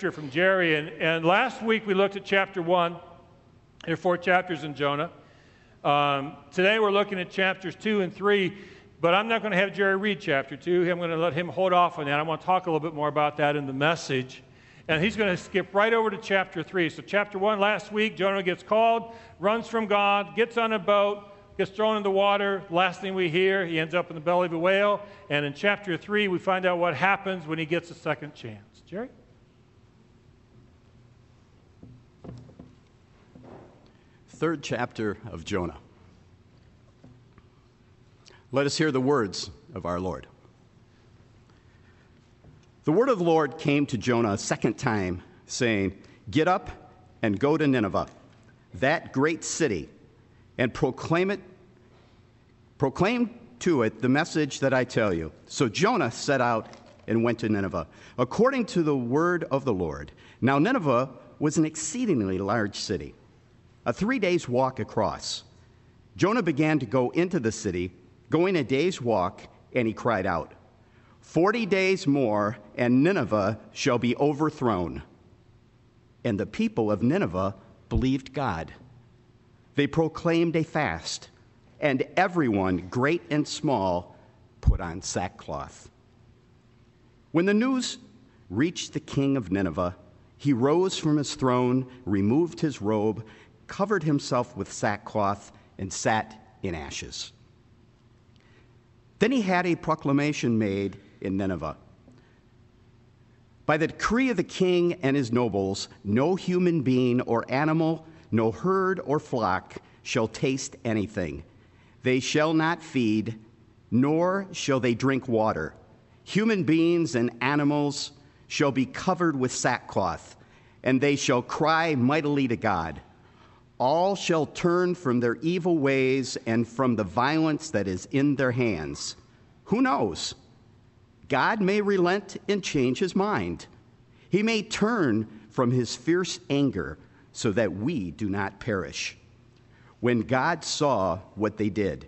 scripture from Jerry. And, and last week we looked at chapter 1. There are four chapters in Jonah. Um, today we're looking at chapters 2 and 3. But I'm not going to have Jerry read chapter 2. I'm going to let him hold off on that. I want to talk a little bit more about that in the message. And he's going to skip right over to chapter 3. So, chapter 1, last week, Jonah gets called, runs from God, gets on a boat, gets thrown in the water. Last thing we hear, he ends up in the belly of a whale. And in chapter 3, we find out what happens when he gets a second chance. Jerry? Third chapter of Jonah. Let us hear the words of our Lord. The word of the Lord came to Jonah a second time, saying, Get up and go to Nineveh, that great city, and proclaim it, proclaim to it the message that I tell you. So Jonah set out and went to Nineveh, according to the word of the Lord. Now Nineveh was an exceedingly large city, a three days walk across. Jonah began to go into the city going a day's walk, and he cried out, Forty days more, and Nineveh shall be overthrown. And the people of Nineveh believed God. They proclaimed a fast, and everyone, great and small, put on sackcloth. When the news reached the king of Nineveh, he rose from his throne, removed his robe, covered himself with sackcloth, and sat in ashes. Then he had a proclamation made in Nineveh. By the decree of the king and his nobles, no human being or animal, no herd or flock shall taste anything. They shall not feed, nor shall they drink water. Human beings and animals shall be covered with sackcloth, and they shall cry mightily to God. All shall turn from their evil ways and from the violence that is in their hands. Who knows? God may relent and change his mind. He may turn from his fierce anger so that we do not perish. When God saw what they did,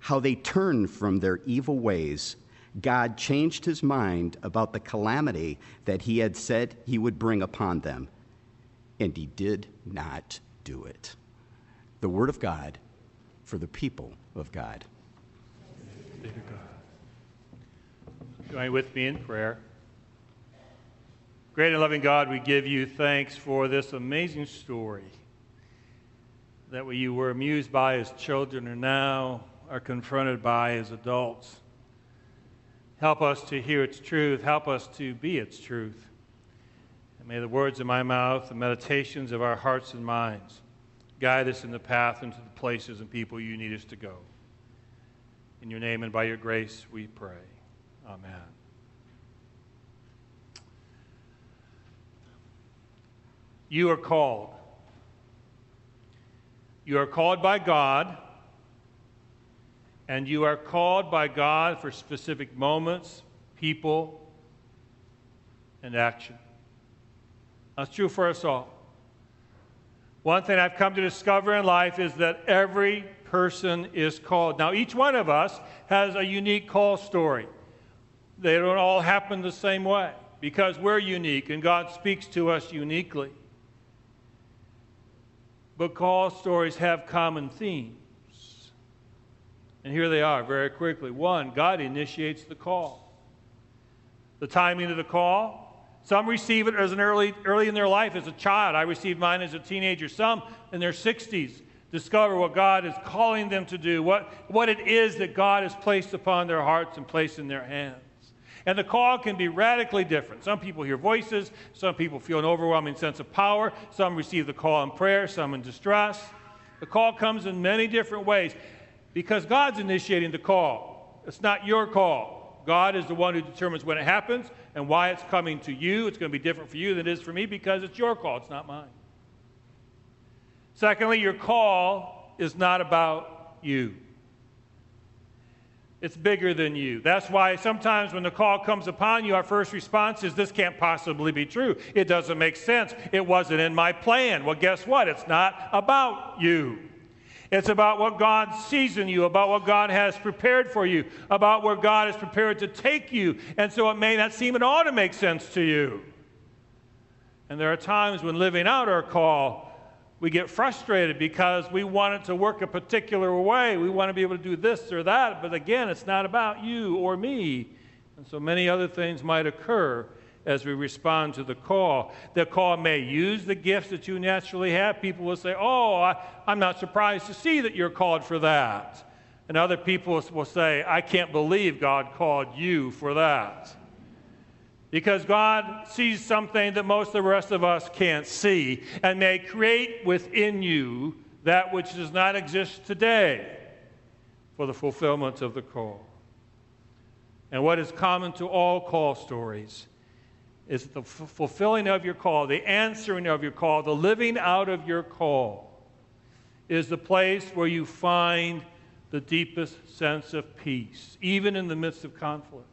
how they turned from their evil ways, God changed his mind about the calamity that he had said he would bring upon them, and he did not do it. The word of God for the people of God. Join with me in prayer. Great and loving God, we give you thanks for this amazing story that we were amused by as children and now are confronted by as adults. Help us to hear its truth. Help us to be its truth. And may the words of my mouth, the meditations of our hearts and minds, guide us in the path into the places and people you need us to go. In your name and by your grace, we pray. Amen. You are called. You are called by God, and you are called by God for specific moments, people, and action. That's true for us all. One thing I've come to discover in life is that every person is called. Now, each one of us has a unique call story. They don't all happen the same way because we're unique and God speaks to us uniquely. But call stories have common themes. And here they are very quickly. One, God initiates the call. The timing of the call. Some receive it as an early, early in their life as a child. I received mine as a teenager. Some in their 60s discover what God is calling them to do, what, what it is that God has placed upon their hearts and placed in their hands. And the call can be radically different. Some people hear voices, some people feel an overwhelming sense of power, some receive the call in prayer, some in distress. The call comes in many different ways because God's initiating the call. It's not your call. God is the one who determines when it happens and why it's coming to you. It's going to be different for you than it is for me because it's your call, it's not mine. Secondly, your call is not about you. It's bigger than you. That's why sometimes when the call comes upon you, our first response is, This can't possibly be true. It doesn't make sense. It wasn't in my plan. Well, guess what? It's not about you. It's about what God sees in you, about what God has prepared for you, about where God is prepared to take you. And so it may not seem at all to make sense to you. And there are times when living out our call, we get frustrated because we want it to work a particular way. We want to be able to do this or that. But again, it's not about you or me. And so many other things might occur as we respond to the call. The call may use the gifts that you naturally have. People will say, Oh, I, am not surprised to see that you're called for that. And other people will say, I can't believe God called you for that. Because God sees something that most of the rest of us can't see and may create within you that which does not exist today for the fulfillment of the call. And what is common to all call stories is the f- fulfilling of your call, the answering of your call, the living out of your call is the place where you find the deepest sense of peace, even in the midst of conflict.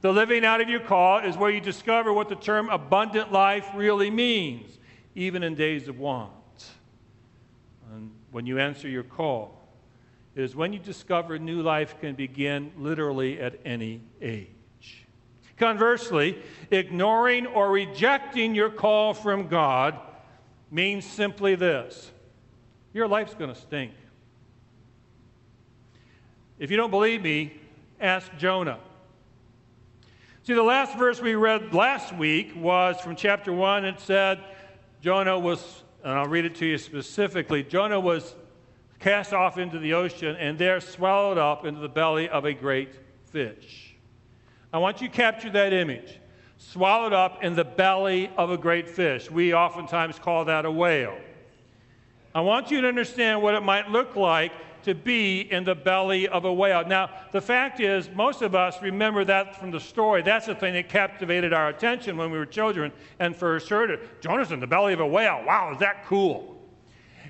The living out of your call is where you discover what the term abundant life really means, even in days of want. And when you answer your call, it is when you discover new life can begin literally at any age. Conversely, ignoring or rejecting your call from God means simply this your life's going to stink. If you don't believe me, ask Jonah. See, the last verse we read last week was from chapter 1. It said, Jonah was, and I'll read it to you specifically Jonah was cast off into the ocean and there swallowed up into the belly of a great fish. I want you to capture that image. Swallowed up in the belly of a great fish. We oftentimes call that a whale. I want you to understand what it might look like to be in the belly of a whale. Now, the fact is, most of us remember that from the story. That's the thing that captivated our attention when we were children and first heard it. Jonah's in the belly of a whale. Wow, is that cool?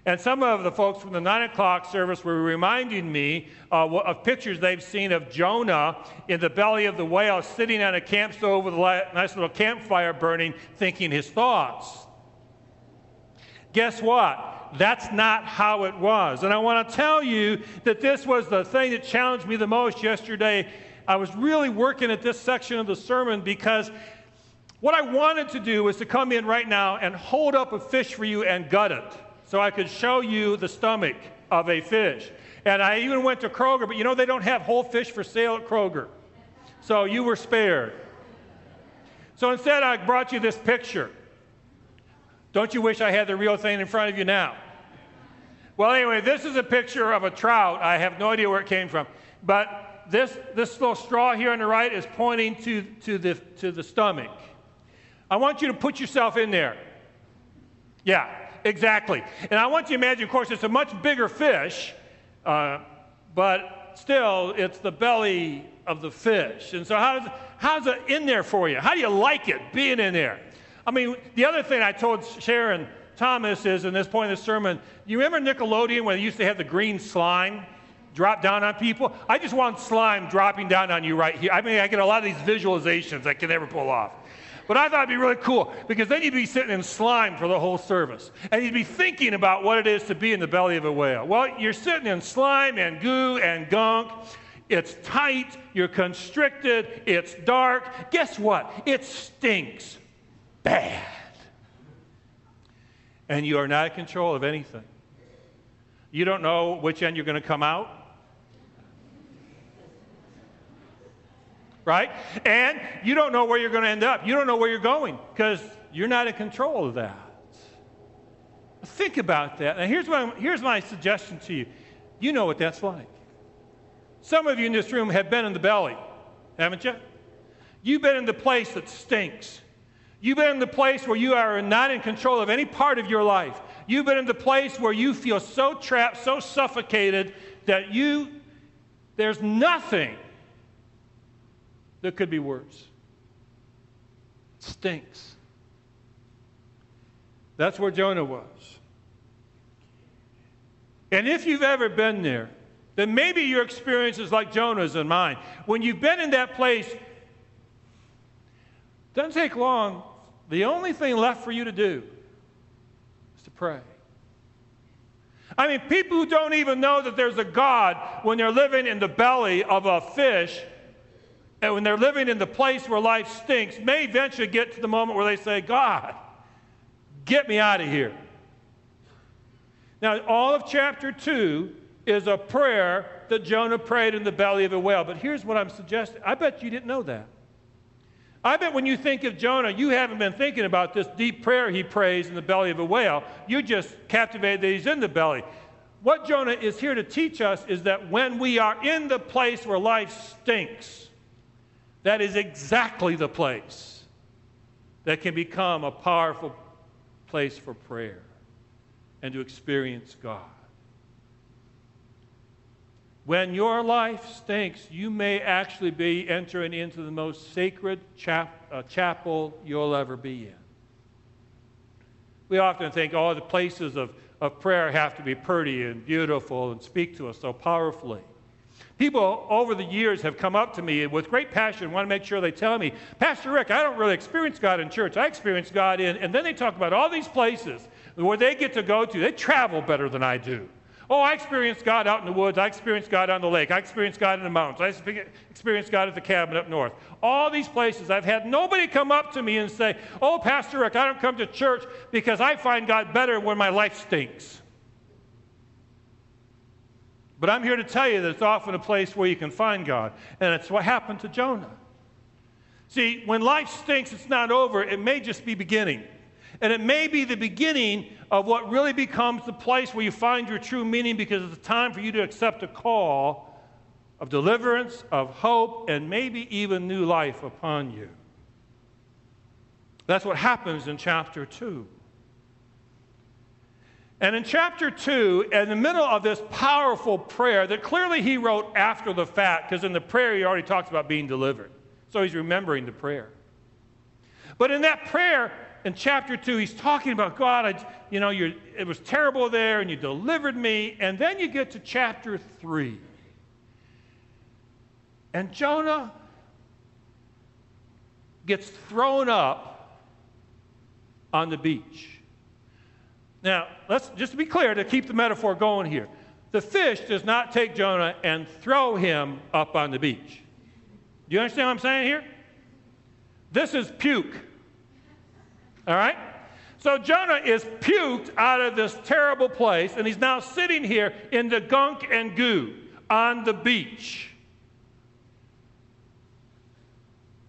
And some of the folks from the 9 o'clock service were reminding me uh, of pictures they've seen of Jonah in the belly of the whale sitting on a camp stove with a nice little campfire burning, thinking his thoughts. Guess what? That's not how it was. And I want to tell you that this was the thing that challenged me the most yesterday. I was really working at this section of the sermon because what I wanted to do was to come in right now and hold up a fish for you and gut it so I could show you the stomach of a fish. And I even went to Kroger, but you know they don't have whole fish for sale at Kroger. So you were spared. So instead, I brought you this picture. Don't you wish I had the real thing in front of you now? Well, anyway, this is a picture of a trout. I have no idea where it came from. But this, this little straw here on the right is pointing to, to, the, to the stomach. I want you to put yourself in there. Yeah, exactly. And I want you to imagine, of course, it's a much bigger fish, uh, but still, it's the belly of the fish. And so, how's, how's it in there for you? How do you like it being in there? I mean, the other thing I told Sharon Thomas is in this point of the sermon, you remember Nickelodeon when they used to have the green slime? drop down on people. I just want slime dropping down on you right here. I mean, I get a lot of these visualizations I can never pull off. But I thought it'd be really cool because then you'd be sitting in slime for the whole service. And you'd be thinking about what it is to be in the belly of a whale. Well, you're sitting in slime and goo and gunk. It's tight, you're constricted, it's dark. Guess what? It stinks bad. And you are not in control of anything. You don't know which end you're going to come out. Right? And you don't know where you're going to end up. You don't know where you're going because you're not in control of that. Think about that. Now, here's, what I'm, here's my suggestion to you. You know what that's like. Some of you in this room have been in the belly, haven't you? You've been in the place that stinks. You've been in the place where you are not in control of any part of your life. You've been in the place where you feel so trapped, so suffocated that you, there's nothing that could be worse. Stinks. That's where Jonah was. And if you've ever been there, then maybe your experience is like Jonah's and mine. When you've been in that place, doesn't take long. The only thing left for you to do is to pray. I mean, people who don't even know that there's a God when they're living in the belly of a fish and when they're living in the place where life stinks, may eventually get to the moment where they say, God, Get me out of here. Now, all of chapter 2 is a prayer that Jonah prayed in the belly of a whale. But here's what I'm suggesting I bet you didn't know that. I bet when you think of Jonah, you haven't been thinking about this deep prayer he prays in the belly of a whale. You just captivated that he's in the belly. What Jonah is here to teach us is that when we are in the place where life stinks, that is exactly the place that can become a powerful place for prayer and to experience God. When your life stinks, you may actually be entering into the most sacred chap- uh, chapel you'll ever be in. We often think, oh, the places of, of prayer have to be pretty and beautiful and speak to us so powerfully. People over the years have come up to me with great passion, want to make sure they tell me, Pastor Rick, I don't really experience God in church. I experience God in, and then they talk about all these places where they get to go to. They travel better than I do. Oh, I experienced God out in the woods. I experienced God on the lake. I experienced God in the mountains. I experienced God at the cabin up north. All these places, I've had nobody come up to me and say, Oh, Pastor Rick, I don't come to church because I find God better when my life stinks. But I'm here to tell you that it's often a place where you can find God. And it's what happened to Jonah. See, when life stinks, it's not over. It may just be beginning. And it may be the beginning of what really becomes the place where you find your true meaning because it's time for you to accept a call of deliverance, of hope, and maybe even new life upon you. That's what happens in chapter 2. And in chapter 2, in the middle of this powerful prayer that clearly he wrote after the fact, because in the prayer he already talks about being delivered. So he's remembering the prayer. But in that prayer, in chapter 2, he's talking about God, I, you know, it was terrible there and you delivered me. And then you get to chapter 3. And Jonah gets thrown up on the beach. Now, let's just to be clear to keep the metaphor going here. The fish does not take Jonah and throw him up on the beach. Do you understand what I'm saying here? This is puke. All right? So Jonah is puked out of this terrible place, and he's now sitting here in the gunk and goo on the beach.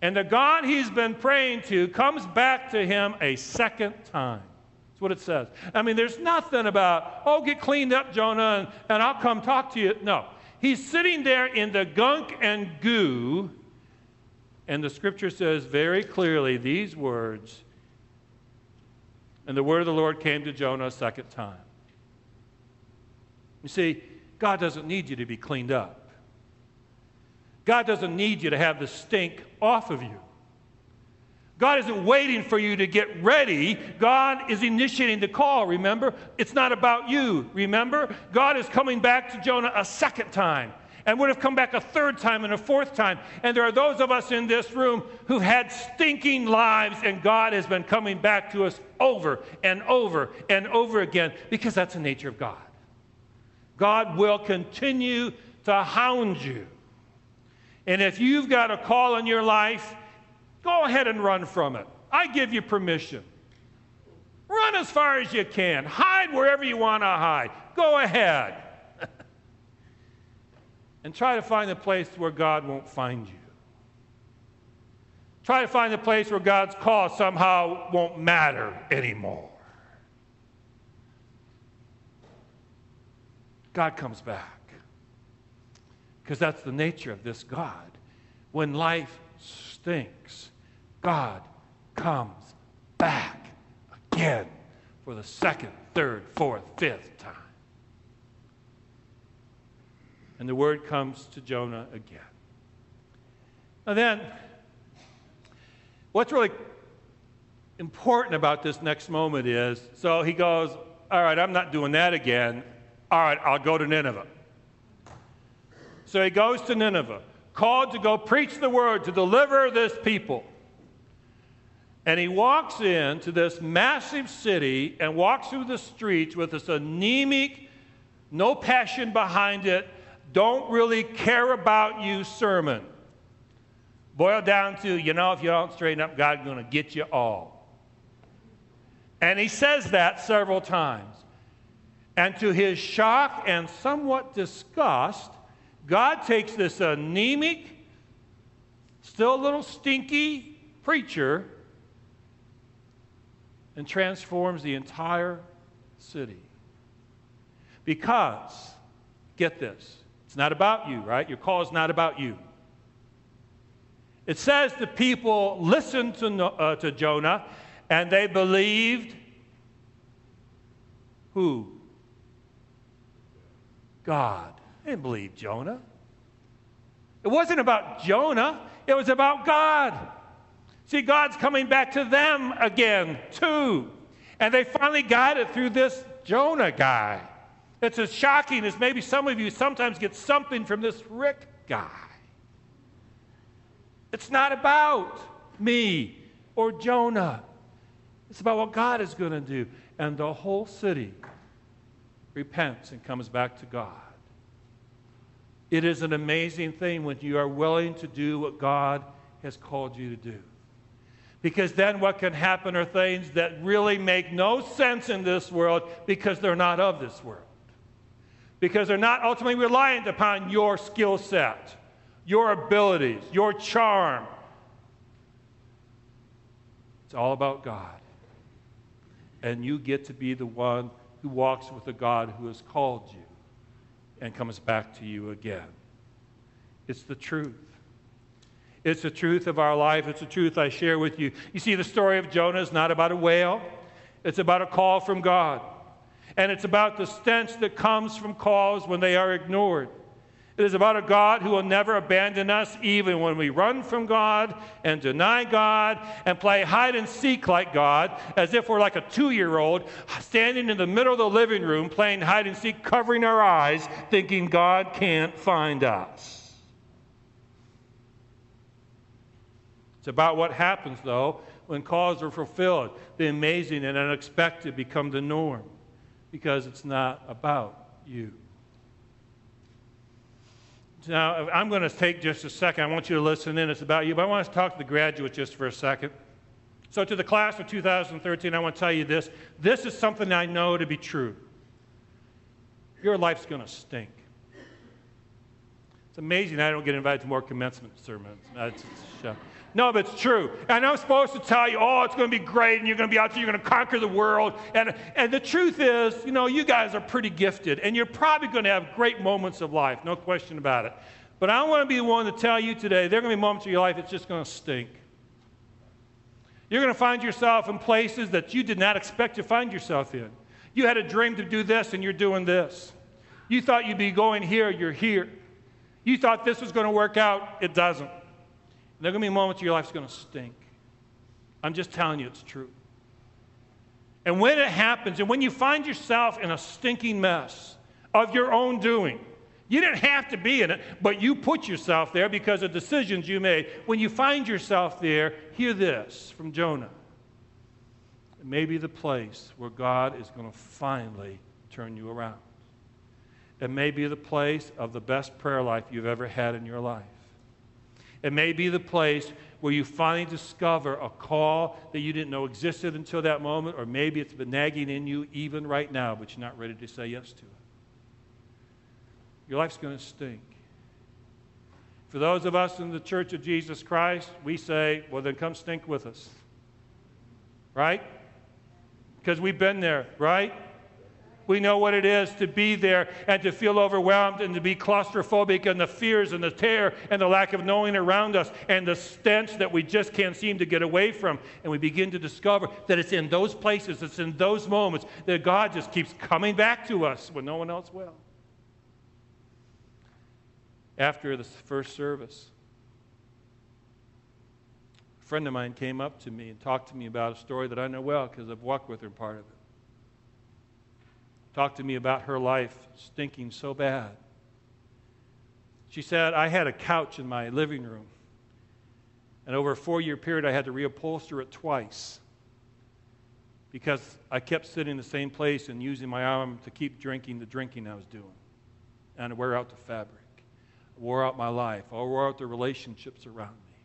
And the God he's been praying to comes back to him a second time. What it says. I mean, there's nothing about, oh, get cleaned up, Jonah, and, and I'll come talk to you. No. He's sitting there in the gunk and goo, and the scripture says very clearly these words and the word of the Lord came to Jonah a second time. You see, God doesn't need you to be cleaned up. God doesn't need you to have the stink off of you. God isn't waiting for you to get ready. God is initiating the call, remember? It's not about you, remember? God is coming back to Jonah a second time and would have come back a third time and a fourth time. And there are those of us in this room who've had stinking lives, and God has been coming back to us over and over and over again because that's the nature of God. God will continue to hound you. And if you've got a call in your life, go ahead and run from it. I give you permission. Run as far as you can. Hide wherever you want to hide. Go ahead and try to find a place where God won't find you. Try to find a place where God's call somehow won't matter anymore. God comes back. Because that's the nature of this God. When life stinks, God comes back again for the second, third, fourth, fifth time. And the word comes to Jonah again. And then, what's really important about this next moment is so he goes, All right, I'm not doing that again. All right, I'll go to Nineveh. So he goes to Nineveh, called to go preach the word, to deliver this people. And he walks into this massive city and walks through the streets with this anemic, no passion behind it, don't really care about you sermon. Boiled down to, you know, if you don't straighten up, God's going to get you all. And he says that several times. And to his shock and somewhat disgust, God takes this anemic, still a little stinky preacher and transforms the entire city. Because, get this, it's not about you, right? Your call is not about you. It says the people listened to, uh, to Jonah and they believed who? God. They didn't believe Jonah. It wasn't about Jonah, it was about God. See, God's coming back to them again, too. And they finally got it through this Jonah guy. It's as shocking as maybe some of you sometimes get something from this Rick guy. It's not about me or Jonah. It's about what God is going to do. And the whole city repents and comes back to God. It is an amazing thing when you are willing to do what God has called you to do. Because then what can happen are things that really make no sense in this world because they're not of this world. Because they're not ultimately reliant upon your skill set, your abilities, your charm. It's all about God. And you get to be the one who walks with the God who has called you and comes back to you again. It's the truth. It's the truth of our life. It's the truth I share with you. You see, the story of Jonah is not about a whale, it's about a call from God. And it's about the stench that comes from calls when they are ignored. It is about a God who will never abandon us, even when we run from God and deny God and play hide and seek like God, as if we're like a two year old standing in the middle of the living room playing hide and seek, covering our eyes, thinking God can't find us. It's about what happens, though, when calls are fulfilled. The amazing and unexpected become the norm because it's not about you. Now, I'm going to take just a second. I want you to listen in. It's about you, but I want to talk to the graduates just for a second. So, to the class of 2013, I want to tell you this. This is something I know to be true. Your life's going to stink. It's amazing I don't get invited to more commencement sermons. It's, it's, no, but it's true. And I'm supposed to tell you, oh, it's going to be great, and you're going to be out there, you're going to conquer the world. And, and the truth is, you know, you guys are pretty gifted, and you're probably going to have great moments of life, no question about it. But I want to be the one to tell you today, there are going to be moments of your life that's just going to stink. You're going to find yourself in places that you did not expect to find yourself in. You had a dream to do this, and you're doing this. You thought you'd be going here, you're here. You thought this was going to work out, it doesn't. There are going to be moments your life's going to stink. I'm just telling you it's true. And when it happens, and when you find yourself in a stinking mess of your own doing, you didn't have to be in it, but you put yourself there because of decisions you made. When you find yourself there, hear this from Jonah. It may be the place where God is going to finally turn you around. It may be the place of the best prayer life you've ever had in your life. It may be the place where you finally discover a call that you didn't know existed until that moment, or maybe it's been nagging in you even right now, but you're not ready to say yes to it. Your life's going to stink. For those of us in the Church of Jesus Christ, we say, well, then come stink with us. Right? Because we've been there, right? We know what it is to be there and to feel overwhelmed and to be claustrophobic and the fears and the terror and the lack of knowing around us and the stench that we just can't seem to get away from. And we begin to discover that it's in those places, it's in those moments that God just keeps coming back to us when no one else will. After the first service, a friend of mine came up to me and talked to me about a story that I know well because I've walked with her part of it talked to me about her life stinking so bad. She said, I had a couch in my living room, and over a four year period, I had to reupholster it twice because I kept sitting in the same place and using my arm to keep drinking the drinking I was doing. And wore out the fabric, I wore out my life, I wore out the relationships around me.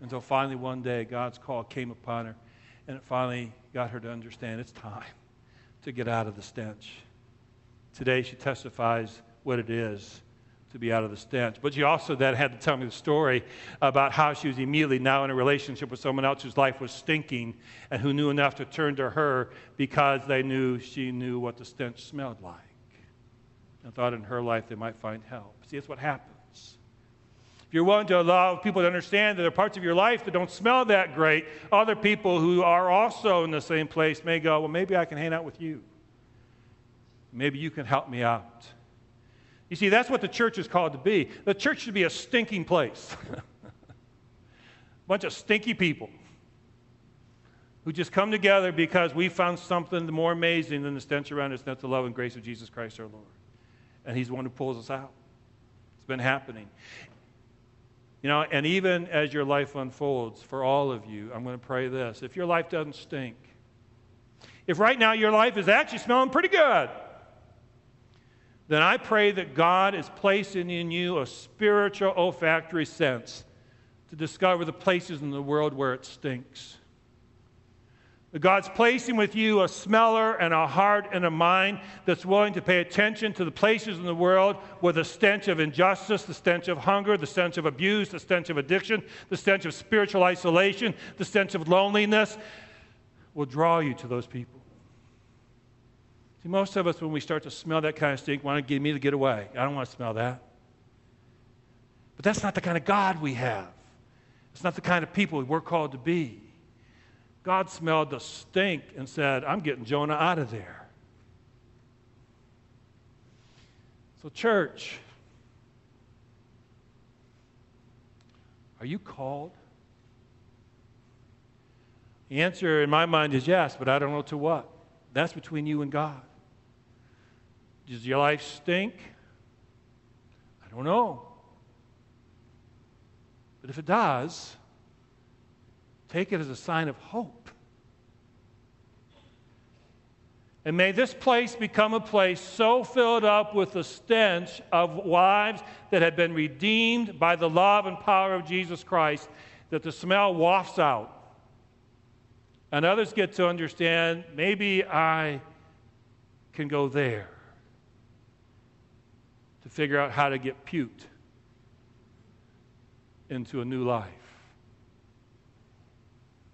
Until finally one day, God's call came upon her And it finally got her to understand it's time to get out of the stench. Today, she testifies what it is to be out of the stench. But she also then had to tell me the story about how she was immediately now in a relationship with someone else whose life was stinking and who knew enough to turn to her because they knew she knew what the stench smelled like. And thought in her life they might find help. See, that's what happens. You're willing to allow people to understand that there are parts of your life that don't smell that great, other people who are also in the same place may go, well, maybe I can hang out with you. Maybe you can help me out. You see, that's what the church is called to be. The church should be a stinking place. a bunch of stinky people who just come together because we found something more amazing than the stench around us, that's the love and grace of Jesus Christ our Lord. And He's the one who pulls us out. It's been happening. You know, and even as your life unfolds, for all of you, I'm going to pray this. If your life doesn't stink, if right now your life is actually smelling pretty good, then I pray that God is placing in you a spiritual olfactory sense to discover the places in the world where it stinks. God's placing with you a smeller and a heart and a mind that's willing to pay attention to the places in the world where the stench of injustice, the stench of hunger, the stench of abuse, the stench of addiction, the stench of spiritual isolation, the stench of loneliness will draw you to those people. See, most of us, when we start to smell that kind of stink, want to get me to get away. I don't want to smell that. But that's not the kind of God we have. It's not the kind of people we're called to be. God smelled the stink and said, I'm getting Jonah out of there. So, church, are you called? The answer in my mind is yes, but I don't know to what. That's between you and God. Does your life stink? I don't know. But if it does, take it as a sign of hope. And may this place become a place so filled up with the stench of wives that have been redeemed by the love and power of Jesus Christ that the smell wafts out. And others get to understand maybe I can go there to figure out how to get puked into a new life.